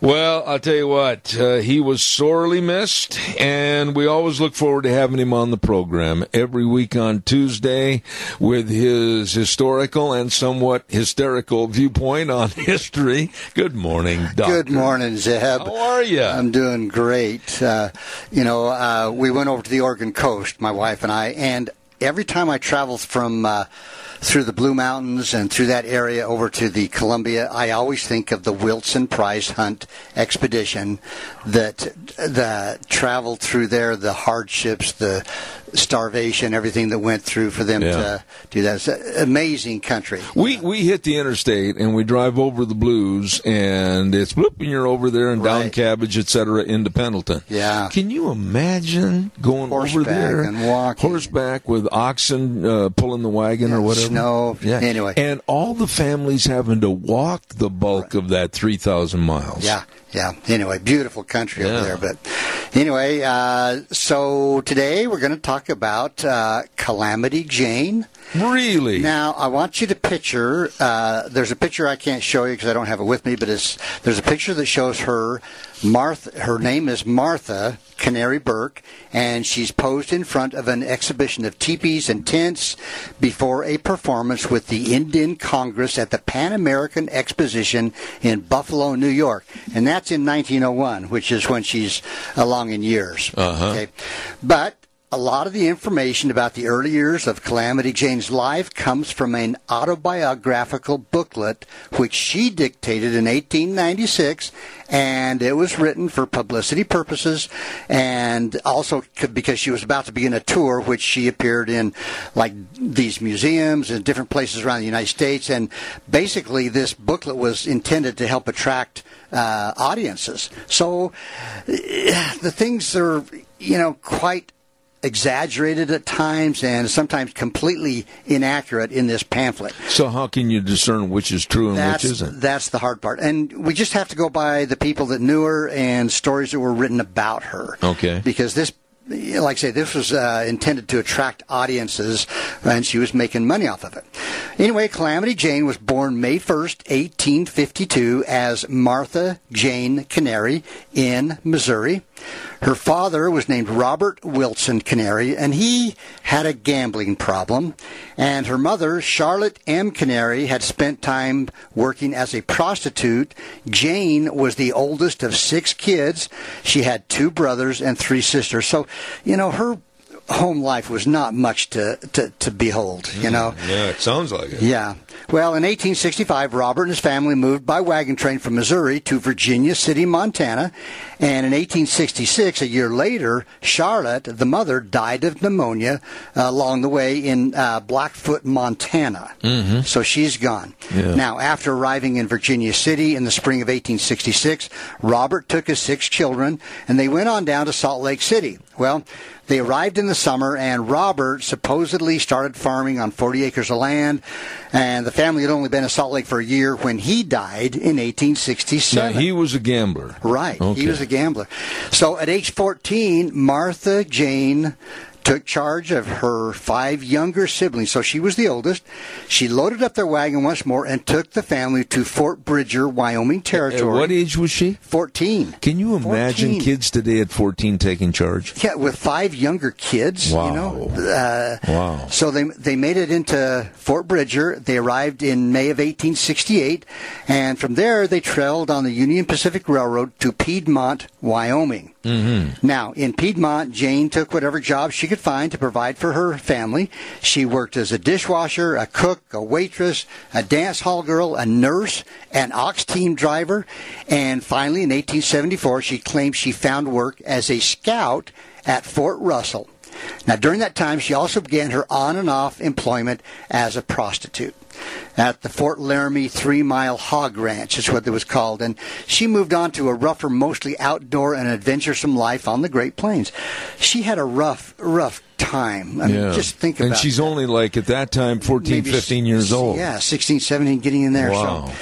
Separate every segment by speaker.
Speaker 1: Well, I'll tell you what, uh, he was sorely missed, and we always look forward to having him on the program every week on Tuesday with his historical and somewhat hysterical viewpoint on history. Good morning, Doctor.
Speaker 2: Good morning, Zeb.
Speaker 1: How are you?
Speaker 2: I'm doing great. Uh, you know, uh, we went over to the Oregon coast, my wife and I, and every time I travel from uh, through the Blue Mountains and through that area over to the Columbia, I always think of the Wilson Price Hunt expedition that that traveled through there, the hardships, the starvation, everything that went through for them
Speaker 1: Yeah.
Speaker 2: to do that. It's an amazing country.
Speaker 1: We we hit the interstate and we drive over the Blues and it's bloop and you're over there and down
Speaker 2: Right.
Speaker 1: Cabbage, etc. into Pendleton.
Speaker 2: Yeah.
Speaker 1: Can you imagine going over there
Speaker 2: and walking.
Speaker 1: horseback with oxen uh, pulling the wagon or whatever?
Speaker 2: snow.
Speaker 1: Yeah.
Speaker 2: Anyway.
Speaker 1: and all the families having to walk the bulk of that three thousand miles.
Speaker 2: Yeah, yeah. Anyway, beautiful country
Speaker 1: Yeah.
Speaker 2: over there. But anyway, uh, so today we're going to talk about uh, Calamity Jane.
Speaker 1: Really?
Speaker 2: Now, I want you to picture. Uh, there's a picture I can't show you because I don't have it with me, but it's there's a picture that shows her. Martha. Her name is Martha Canary Burke, and she's posed in front of an exhibition of teepees and tents before a performance with the Indian Congress at the Pan American Exposition in Buffalo, New York, and that's in 1901, which is when she's along in years.
Speaker 1: Uh-huh.
Speaker 2: Okay, but a lot of the information about the early years of Calamity Jane's life comes from an autobiographical booklet which she dictated in 1896 and it was written for publicity purposes and also because she was about to begin a tour which she appeared in like these museums and different places around the United States and basically this booklet was intended to help attract uh, audiences. So eh, the things are you know quite exaggerated at times and sometimes completely inaccurate in this pamphlet.
Speaker 1: So how can you discern which is true and
Speaker 2: That's
Speaker 1: which isn't?
Speaker 2: that's the hard part, and we just have to go by the people that knew her and stories that were written about her.
Speaker 1: Okay.
Speaker 2: because this. Like I say, this was uh, intended to attract audiences, and she was making money off of it. Anyway, Calamity Jane was born May 1st, 1852, as Martha Jane Canary in Missouri. Her father was named Robert Wilson Canary, and he had a gambling problem. And her mother, Charlotte M. Canary, had spent time working as a prostitute. Jane was the oldest of six kids. She had two brothers and three sisters. So, you know, her home life was not much to, to, to behold, you mm-hmm. know.
Speaker 1: Yeah, it sounds like it.
Speaker 2: Yeah. Well, in 1865, Robert and his family moved by wagon train from Missouri to Virginia City, Montana. And in 1866, a year later, Charlotte, the mother, died of pneumonia uh, along the way in uh, Blackfoot, Montana. Mm-hmm. So she's gone.
Speaker 1: Yeah.
Speaker 2: Now, after arriving in Virginia City in the spring of 1866, Robert took his six children and they went on down to Salt Lake City. Well, they arrived in the summer, and Robert supposedly started farming on 40 acres of land. And the family had only been in Salt Lake for a year when he died in 1867.
Speaker 1: Now he was a gambler.
Speaker 2: Right.
Speaker 1: Okay.
Speaker 2: He was a gambler. So at age 14, Martha Jane took charge of her five younger siblings. So she was the oldest. She loaded up their wagon once more and took the family to Fort Bridger, Wyoming
Speaker 1: At
Speaker 2: Territory.
Speaker 1: what age was she?
Speaker 2: 14.
Speaker 1: Can you imagine
Speaker 2: 14.
Speaker 1: kids today at 14 taking charge?
Speaker 2: Yeah, with five younger kids,
Speaker 1: Wow.
Speaker 2: you know. Uh,
Speaker 1: Wow.
Speaker 2: So they they made it into Fort Bridger. They arrived in May of 1868, and from there they trailed on the Union Pacific Railroad to Piedmont, Wyoming. Mm-hmm. Now, in Piedmont, Jane took whatever job she could find to provide for her family. She worked as a dishwasher, a cook, a waitress, a dance hall girl, a nurse, an ox team driver, and finally in 1874 she claimed she found work as a scout at Fort Russell. Now, during that time, she also began her on and off employment as a prostitute at the Fort Laramie Three Mile Hog Ranch, is what it was called. And she moved on to a rougher, mostly outdoor and adventuresome life on the Great Plains. She had a rough, rough time. I mean, just think about it.
Speaker 1: And she's
Speaker 2: that.
Speaker 1: only like at that time 14,
Speaker 2: Maybe
Speaker 1: 15 years old.
Speaker 2: Yeah, 16, 17, getting in there.
Speaker 1: Wow.
Speaker 2: So.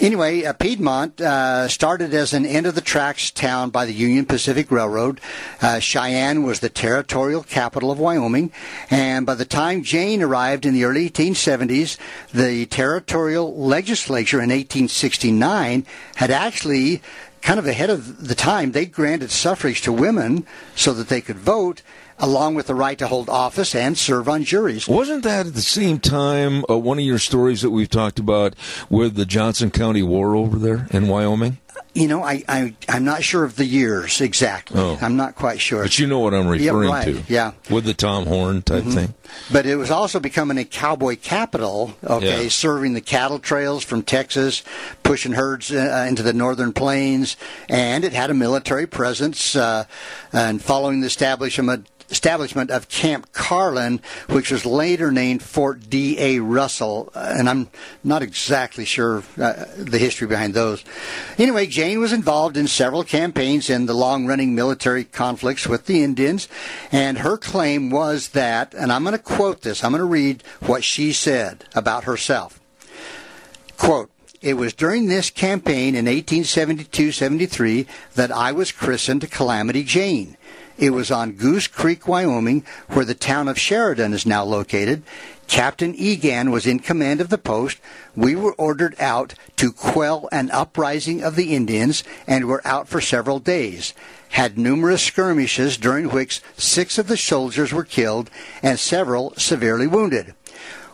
Speaker 2: Anyway, uh, Piedmont uh, started as an end of the tracks town by the Union Pacific Railroad. Uh, Cheyenne was the territorial capital of Wyoming, and by the time Jane arrived in the early 1870s, the territorial legislature in 1869 had actually kind of ahead of the time, they granted suffrage to women so that they could vote, along with the right to hold office and serve on juries.
Speaker 1: Wasn't that at the same time uh, one of your stories that we've talked about with the Johnson County War over there in Wyoming?
Speaker 2: You know, I, I I'm not sure of the years exactly.
Speaker 1: Oh.
Speaker 2: I'm not quite sure.
Speaker 1: But you know what I'm referring
Speaker 2: right,
Speaker 1: to.
Speaker 2: yeah.
Speaker 1: With the Tom Horn type thing.
Speaker 2: But it was also becoming a cowboy capital, okay,
Speaker 1: Yeah.
Speaker 2: serving the cattle trails from Texas, pushing herds uh, into the northern plains, and it had a military presence. Uh, and following the establishment establishment of Camp Carlin, which was later named Fort D. A. Russell, uh, and I'm not exactly sure uh, the history behind those. Anyway, Jane was involved in several campaigns in the long-running military conflicts with the Indians, and her claim was that, and I'm going to quote this, I'm going to read what she said about herself. Quote, it was during this campaign in 1872-73 that I was christened Calamity Jane. It was on Goose Creek, Wyoming, where the town of Sheridan is now located. Captain Egan was in command of the post. We were ordered out to quell an uprising of the Indians and were out for several days. Had numerous skirmishes during which six of the soldiers were killed and several severely wounded.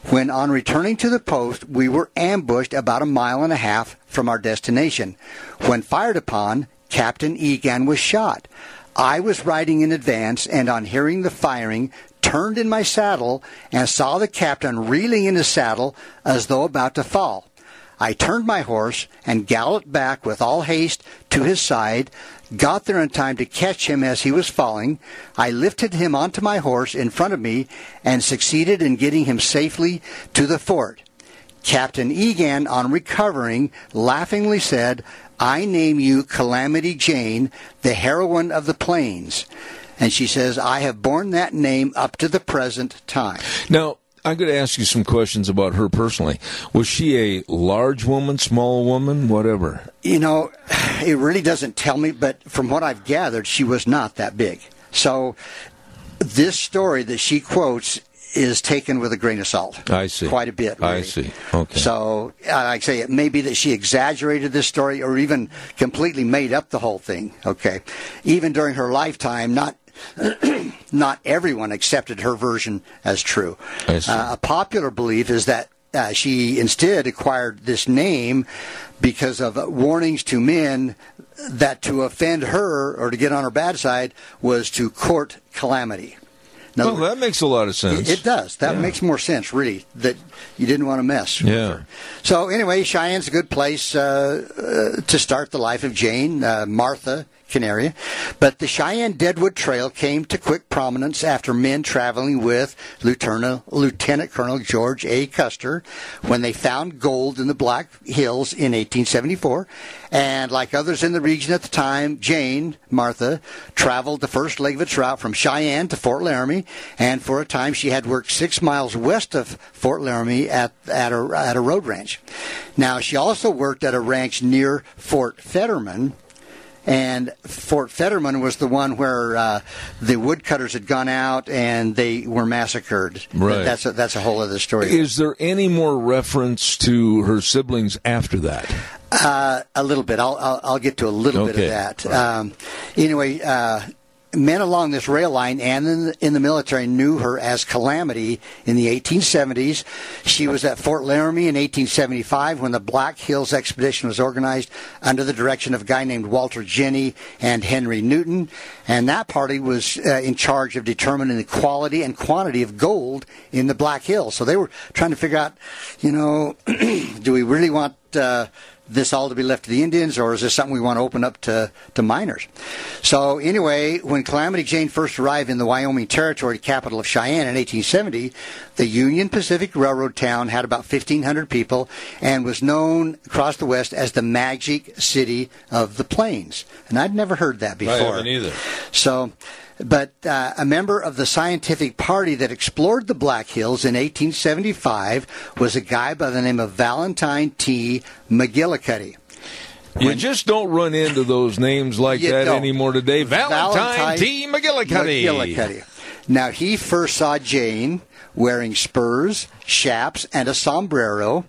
Speaker 2: When on returning to the post, we were ambushed about a mile and a half from our destination. When fired upon, Captain Egan was shot. I was riding in advance and on hearing the firing, turned in my saddle and saw the captain reeling in his saddle as though about to fall. I turned my horse and galloped back with all haste to his side, got there in time to catch him as he was falling. I lifted him onto my horse in front of me and succeeded in getting him safely to the fort. Captain Egan, on recovering, laughingly said, I name you Calamity Jane, the heroine of the plains. And she says, I have borne that name up to the present time.
Speaker 1: Now, I'm going to ask you some questions about her personally. Was she a large woman, small woman, whatever?
Speaker 2: You know, it really doesn't tell me, but from what I've gathered, she was not that big. So this story that she quotes is taken with a grain of salt.
Speaker 1: I see.
Speaker 2: Quite a bit.
Speaker 1: I see. Okay.
Speaker 2: So, like I say, it may be that she exaggerated this story or even completely made up the whole thing. Okay. Even during her lifetime, not not everyone accepted her version as true. Uh, a popular belief is that uh, she instead acquired this name because of warnings to men that to offend her or to get on her bad side was to court calamity. Other
Speaker 1: Well, that makes a lot of sense.
Speaker 2: it does. That
Speaker 1: Yeah.
Speaker 2: makes more sense, really, that you didn't want to mess. with
Speaker 1: Yeah.
Speaker 2: her. So, anyway, Cheyenne's a good place uh, uh, to start the life of Jane, uh, Martha Canaria. But the Cheyenne Deadwood Trail came to quick prominence after men traveling with Lieutenant, Lieutenant Colonel George A. Custer when they found gold in the Black Hills in 1874. And like others in the region at the time, Jane, Martha, traveled the first leg of its route from Cheyenne to Fort Laramie, and for a time she had worked six miles west of Fort Laramie at, at, a, at a road ranch. Now, she also worked at a ranch near Fort Fetterman, and Fort Fetterman was the one where uh, the woodcutters had gone out and they were massacred.
Speaker 1: Right.
Speaker 2: That's a, that's a whole other story.
Speaker 1: Is there any more reference to her siblings after that?
Speaker 2: Uh, a little bit. I'll, I'll I'll get to a little bit of that. Um, anyway, uh, men along this rail line and in the, in the military knew her as Calamity in the 1870s. She was at Fort Laramie in 1875 when the Black Hills expedition was organized under the direction of a guy named Walter Jenney and Henry Newton. And that party was uh, in charge of determining the quality and quantity of gold in the Black Hills. So they were trying to figure out, you know, do we really want uh, this all to be left to the Indians, or is this something we want to open up to, to miners? So, anyway, when Calamity Jane first arrived in the Wyoming Territory capital of Cheyenne in 1870, the Union Pacific Railroad town had about 1,500 people and was known across the West as the Magic City of the Plains. And I'd never heard that before.
Speaker 1: I haven't either.
Speaker 2: So, But uh, a member of the scientific party that explored the Black Hills in 1875 was a guy by the name of Valentine T. McGillicuddy.
Speaker 1: You just don't run into those names like that
Speaker 2: don't.
Speaker 1: anymore today. Valentine,
Speaker 2: Valentine
Speaker 1: T. McGillicuddy.
Speaker 2: McGillicuddy. Now, he first saw Jane wearing spurs, chaps, and a sombrero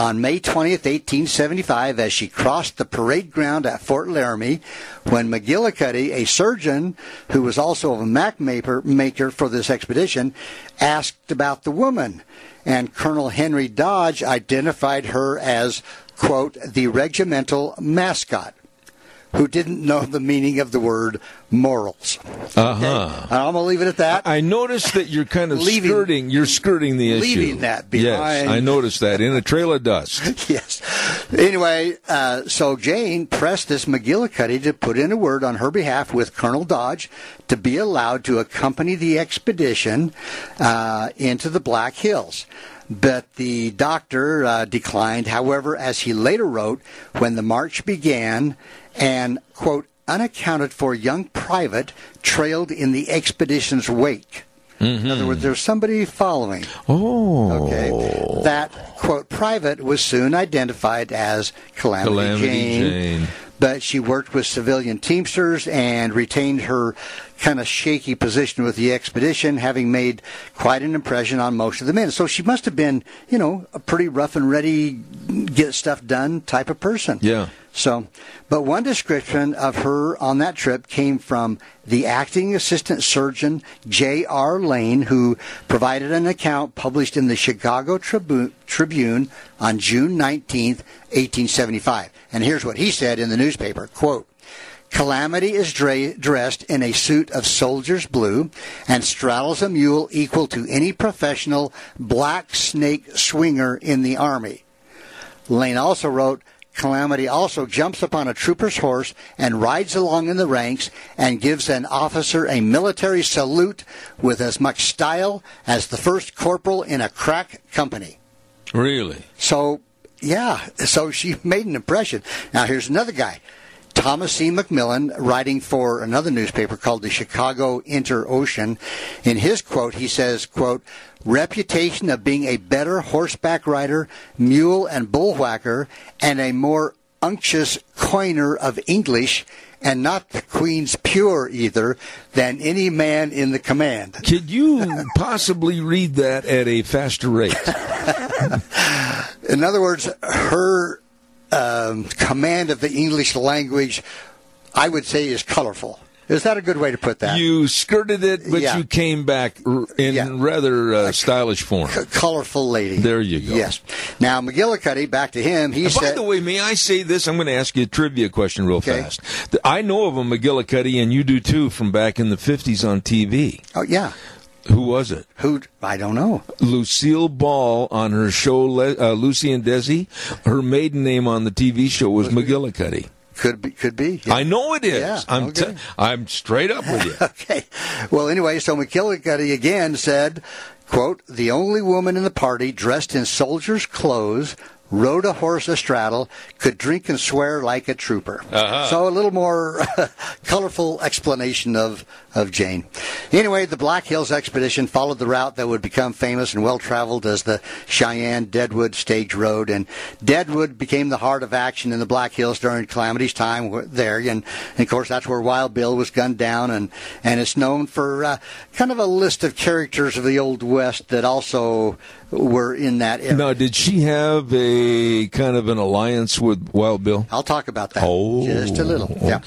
Speaker 2: on May 20th, 1875, as she crossed the parade ground at Fort Laramie, when McGillicuddy, a surgeon who was also a map maker, maker for this expedition, asked about the woman. And Colonel Henry Dodge identified her as, quote, the regimental mascot who didn't know the meaning of the word morals.
Speaker 1: Uh huh.
Speaker 2: And I'm going to leave it at that.
Speaker 1: I noticed that you're kind of
Speaker 2: Leaving-
Speaker 1: skirting. You're skirting the issue.
Speaker 2: leaving that behind. Yes.
Speaker 1: I noticed that in a trail of dust.
Speaker 2: yes. Anyway, uh, so Jane pressed this McGillicuddy to put in a word on her behalf with Colonel Dodge to be allowed to accompany the expedition uh, into the Black Hills. But the doctor uh, declined. However, as he later wrote, when the march began, an quote unaccounted for young private trailed in the expedition's wake. In other mm-hmm. words, there was somebody following.
Speaker 1: Oh.
Speaker 2: Okay. That, quote, private was soon identified as Calamity,
Speaker 1: Calamity
Speaker 2: Jane,
Speaker 1: Jane.
Speaker 2: But she worked with civilian Teamsters and retained her kind of shaky position with the expedition, having made quite an impression on most of the men. So she must have been, you know, a pretty rough and ready, get stuff done type of person.
Speaker 1: Yeah.
Speaker 2: So, but one description of her on that trip came from the acting assistant surgeon J.R. Lane, who provided an account published in the Chicago Tribu- Tribune on June 19th, 1875. And here's what he said in the newspaper, quote, Calamity is dra- dressed in a suit of soldier's blue and straddles a mule equal to any professional black snake swinger in the army. Lane also wrote, Calamity also jumps upon a trooper's horse and rides along in the ranks and gives an officer a military salute with as much style as the first corporal in a crack company.
Speaker 1: Really?
Speaker 2: So, yeah, so she made an impression. Now, here's another guy. Thomas C. McMillan, writing for another newspaper called the Chicago Inter-Ocean, in his quote, he says, quote, reputation of being a better horseback rider, mule and bullwhacker, and a more unctuous coiner of English, and not the Queen's pure either, than any man in the command.
Speaker 1: Could you possibly read that at a faster rate?
Speaker 2: In other words, her um, command of the English language, I would say, is colorful. Is that a good way to put that?
Speaker 1: You skirted it, but
Speaker 2: Yeah.
Speaker 1: you came back in
Speaker 2: Yeah.
Speaker 1: rather uh, stylish form.
Speaker 2: C- colorful lady.
Speaker 1: There you go.
Speaker 2: Yes. Now McGillicuddy, back to him. He
Speaker 1: And By the way, may I say this? I'm going to ask you a trivia question real
Speaker 2: Okay.
Speaker 1: fast. I know of a McGillicuddy, and you do too, from back in the 50s on TV.
Speaker 2: "Oh yeah,
Speaker 1: Who was it?
Speaker 2: who? I don't know.
Speaker 1: Lucille Ball on her show, Le- uh, Lucy and Desi. Her maiden name on the TV show was McGillicuddy.
Speaker 2: Could be. Could be. Yeah.
Speaker 1: I know it is.
Speaker 2: Yeah,
Speaker 1: I'm
Speaker 2: okay.
Speaker 1: t- I'm straight up with you.
Speaker 2: Okay. Well, anyway, so McGillicuddy again said, quote, the only woman in the party dressed in soldier's clothes, rode a horse astraddle, could drink and swear like a trooper.
Speaker 1: Uh-huh.
Speaker 2: So a little more colorful explanation of, of Jane. Anyway, the Black Hills expedition followed the route that would become famous and well traveled as the Cheyenne Deadwood Stage Road. And Deadwood became the heart of action in the Black Hills during Calamity's time there. And, and of course, that's where Wild Bill was gunned down. And, and it's known for uh, kind of a list of characters of the Old West that also were in that area.
Speaker 1: Now, did she have a kind of an alliance with Wild Bill?
Speaker 2: I'll talk about that
Speaker 1: Oh,
Speaker 2: just a little. Yeah.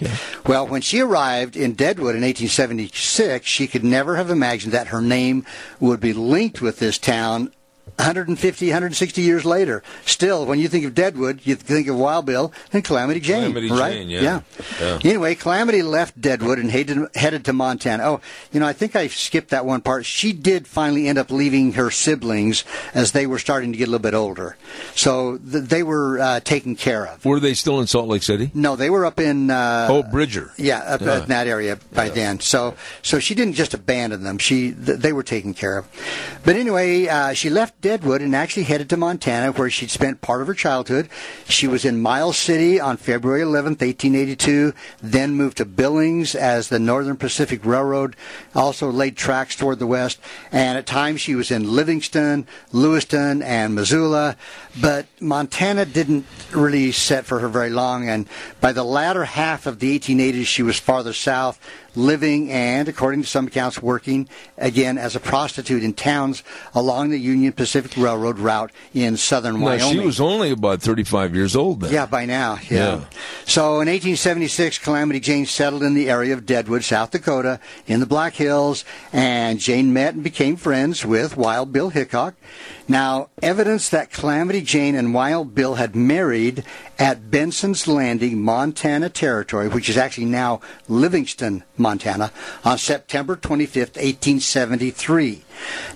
Speaker 2: Well, when she arrived in Deadwood in 1876, she could never have imagined that her name would be linked with this town 150, 160 years later. Still, when you think of Deadwood, you think of Wild Bill and Calamity Jane,
Speaker 1: Calamity
Speaker 2: right?
Speaker 1: Jane, yeah. Yeah.
Speaker 2: Anyway, Calamity left Deadwood and headed, headed to Montana. Oh, you know, I think I skipped that one part. She did finally end up leaving her siblings as they were starting to get a little bit older. So th- they were uh, taken care of.
Speaker 1: Were they still in Salt Lake City?
Speaker 2: No, they were up in. Uh,
Speaker 1: oh, Bridger.
Speaker 2: yeah, up
Speaker 1: Yeah.
Speaker 2: in that area by then. So, so she didn't just abandon them. She, th- they were taken care of. But anyway, uh, she left Deadwood and actually headed to Montana, where she'd spent part of her childhood. She was in Miles City on February 11th, 1882, then moved to Billings as the Northern Pacific Railroad also laid tracks toward the west. And at times she was in Livingston, Lewiston, and Missoula. But Montana didn't really set for her very long. And by the latter half of the 1880s, she was farther south living and, according to some accounts, working again as a prostitute in towns along the Union Pacific Railroad route in southern
Speaker 1: Now,
Speaker 2: Wyoming.
Speaker 1: she was only about 35 years old then.
Speaker 2: Yeah, by now. Yeah.
Speaker 1: Yeah.
Speaker 2: So in 1876, Calamity Jane settled in the area of Deadwood, South Dakota, in the Black Hills, and Jane met and became friends with Wild Bill Hickok. Now, evidence that Calamity Jane and Wild Bill had married at Benson's Landing, Montana Territory, which is actually now Livingston, Montana, on September 25th, 1873.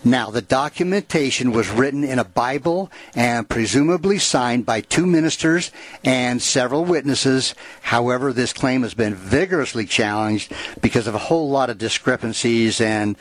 Speaker 2: Now, the documentation was written in a Bible and presumably signed by two ministers and several witnesses. However, this claim has been vigorously challenged because of a whole lot of discrepancies. And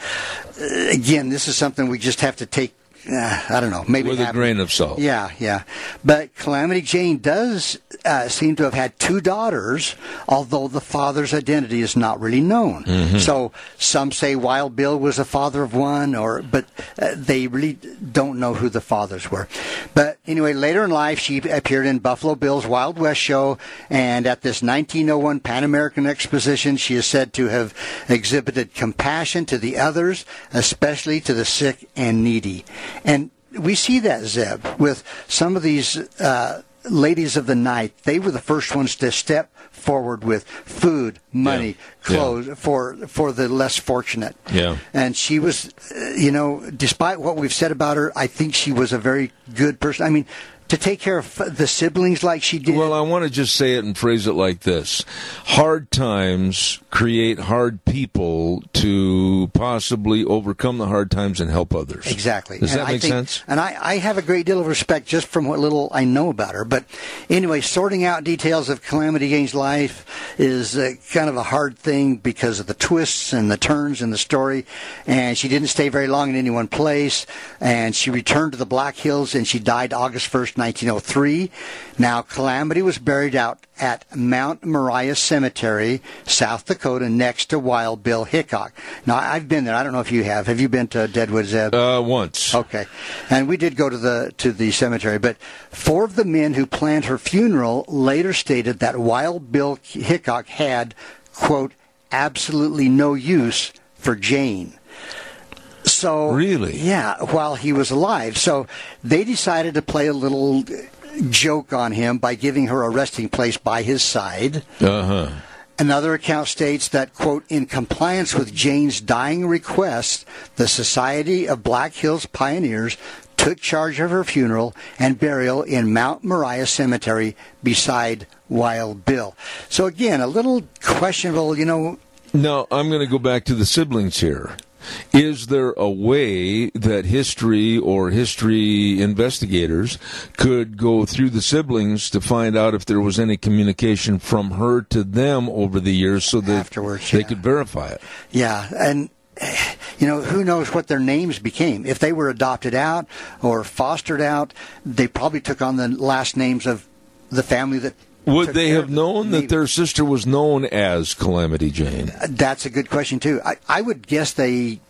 Speaker 2: uh, again, this is something we just have to take. Uh, I don't know. Maybe
Speaker 1: With a grain of salt.
Speaker 2: yeah, yeah. But Calamity Jane does uh, seem to have had two daughters, although the father's identity is not really known.
Speaker 1: Mm-hmm.
Speaker 2: So some say Wild Bill was the father of one, or but uh, they really don't know who the fathers were. But anyway, later in life, she appeared in Buffalo Bill's Wild West show, and at this 1901 Pan American Exposition, she is said to have exhibited compassion to the others, especially to the sick and needy. And we see that Zeb with some of these uh, ladies of the night. They were the first ones to step forward with food, money,
Speaker 1: Yeah.
Speaker 2: clothes for for the less fortunate.
Speaker 1: Yeah.
Speaker 2: And she was, uh, you know, despite what we've said about her, I think she was a very good person. I mean, to take care of the siblings like she did.
Speaker 1: Well, I want to just say it and phrase it like this Hard times create hard people to possibly overcome the hard times and help others.
Speaker 2: Exactly.
Speaker 1: Does
Speaker 2: And
Speaker 1: that
Speaker 2: I
Speaker 1: make
Speaker 2: think-
Speaker 1: sense?
Speaker 2: And I, I have a great deal of respect just from what little I know about her. But anyway, sorting out details of Calamity Jane's life is uh, kind of a hard thing because of the twists and the turns in the story. And she didn't stay very long in any one place. And she returned to the Black Hills and she died August 1st, 1903. Now, Calamity was buried out at Mount Moriah Cemetery, South Dakota, next to Wild Bill Hickok. Now, I've been there. I don't know if you have. Have you been to Deadwood, Zeb?
Speaker 1: Uh, once.
Speaker 2: Okay, and we did go to the to the cemetery, but four of the men who planned her funeral later stated that Wild Bill Hickok had quote absolutely no use for Jane. So
Speaker 1: Really?
Speaker 2: yeah, while he was alive, so they decided to play a little joke on him by giving her a resting place by his side.
Speaker 1: Uh huh.
Speaker 2: Another account states that, quote, in compliance with Jane's dying request, the Society of Black Hills Pioneers took charge of her funeral and burial in Mount Moriah Cemetery beside Wild Bill. So again, a little questionable, you know,
Speaker 1: Now, I'm going to go back to the siblings here. Is there a way that history or history investigators could go through the siblings to find out if there was any communication from her to them over the years so that
Speaker 2: Afterwards,
Speaker 1: they
Speaker 2: yeah.
Speaker 1: could verify it?
Speaker 2: Yeah, and you know who knows what their names became. If they were adopted out or fostered out, they probably took on the last names of the family that.
Speaker 1: Would they have known that their sister was known as Calamity Jane?
Speaker 2: Uh, that's a good question too. I, I would guess they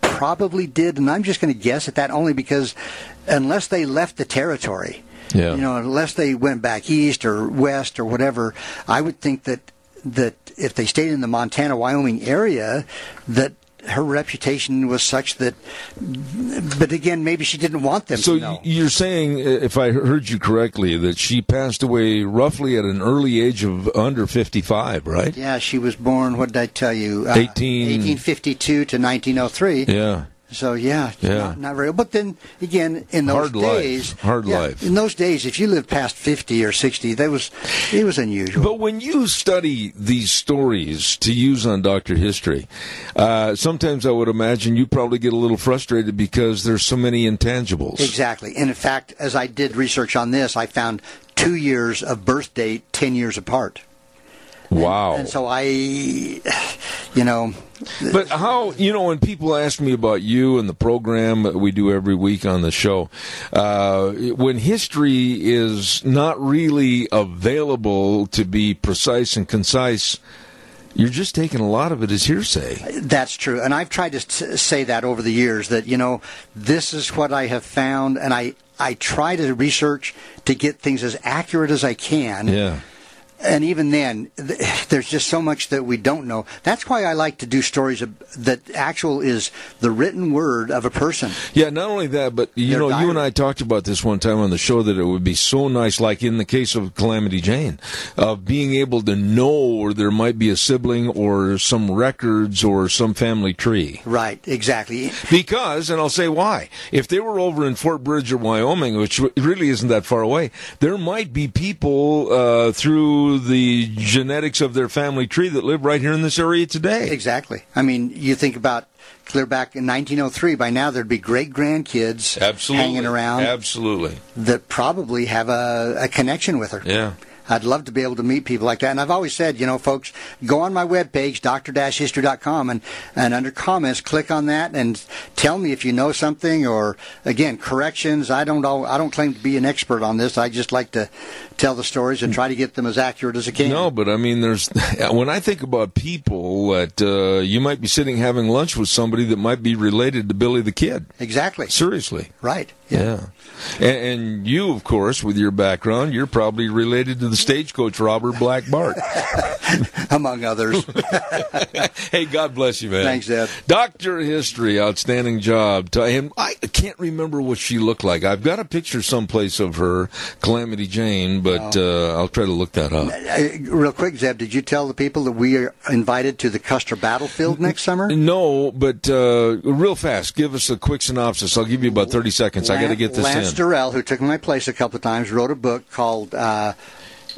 Speaker 2: probably did, and I'm just going to guess at that only because unless they left the territory,
Speaker 1: Yeah.
Speaker 2: you know, unless they went back east or west or whatever, I would think that that if they stayed in the Montana Wyoming area, that her reputation was such that. But again, maybe she didn't want them
Speaker 1: So
Speaker 2: to know.
Speaker 1: y- you're saying, uh, if I heard you correctly, that she passed away roughly at an early age of under 55, right?
Speaker 2: yeah, she was born. What did I tell you? Uh, 1852 to 1903.
Speaker 1: Yeah.
Speaker 2: So yeah,
Speaker 1: Yeah.
Speaker 2: Not, not very. But then again, in those
Speaker 1: Hard life.
Speaker 2: days,
Speaker 1: Hard
Speaker 2: yeah,
Speaker 1: life.
Speaker 2: In those days, if you lived past fifty or sixty, that was it was unusual.
Speaker 1: But when you study these stories to use on Doctor History, uh, sometimes I would imagine you probably get a little frustrated because there's so many intangibles.
Speaker 2: exactly. And in fact, as I did research on this, I found two years of birth date ten years apart.
Speaker 1: Wow.
Speaker 2: And so I, you know,
Speaker 1: But how you know when people ask me about you and the program that we do every week on the show, uh, when history is not really available to be precise and concise. You're just taking a lot of it as hearsay.
Speaker 2: That's true, and I've tried to say that over the years. That you know, this is what I have found, and I I try to research to get things as accurate as I can.
Speaker 1: Yeah
Speaker 2: and even then, there's just so much that we don't know. That's why I like to do stories that actual is the written word of a person.
Speaker 1: Yeah, not only that, but you know, diary. you and I talked about this one time on the show that it would be so nice, like in the case of Calamity Jane, of being able to know or there might be a sibling or some records or some family tree.
Speaker 2: Right, exactly.
Speaker 1: Because, and I'll say why. If they were over in Fort Bridger, Wyoming, which really isn't that far away, there might be people uh, through the genetics of their family tree that live right here in this area today.
Speaker 2: Exactly. I mean, you think about clear back in 1903. By now, there'd be great grandkids hanging around.
Speaker 1: Absolutely.
Speaker 2: That probably have a, a connection with her.
Speaker 1: Yeah.
Speaker 2: I'd love to be able to meet people like that. And I've always said, you know, folks, go on my webpage, dr-history.com, and, and under comments, click on that and tell me if you know something or, again, corrections. I don't know, I don't claim to be an expert on this. I just like to tell the stories and try to get them as accurate as I can.
Speaker 1: No, but I mean, there's, when I think about people that uh, you might be sitting having lunch with somebody that might be related to Billy the Kid.
Speaker 2: Exactly.
Speaker 1: Seriously.
Speaker 2: Right.
Speaker 1: Yeah. yeah. And, and, you, of course, with your background, you're probably related to the stagecoach robber Black Bart,
Speaker 2: among others.
Speaker 1: hey, God bless you, man.
Speaker 2: Thanks, Ed.
Speaker 1: Doctor History, outstanding job. And I can't remember what she looked like. I've got a picture someplace of her, Calamity Jane, but uh, I'll try to look that up.
Speaker 2: Uh, real quick, Zeb, did you tell the people that we are invited to the Custer Battlefield next summer?
Speaker 1: No, but uh, real fast, give us a quick synopsis. I'll give you about 30 seconds. I got to get this
Speaker 2: Lance
Speaker 1: in.
Speaker 2: Durrell, who took my place a couple of times, wrote a book called. Uh,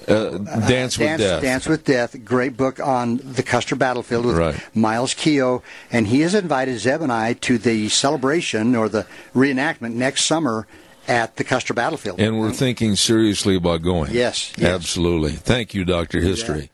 Speaker 1: uh, Dance with
Speaker 2: Dance,
Speaker 1: Death.
Speaker 2: Dance with Death. Great book on the Custer battlefield with
Speaker 1: right.
Speaker 2: Miles Keogh, and he has invited Zeb and I to the celebration or the reenactment next summer at the Custer battlefield.
Speaker 1: And we're thinking seriously about going.
Speaker 2: Yes, yes.
Speaker 1: absolutely. Thank you, Doctor History.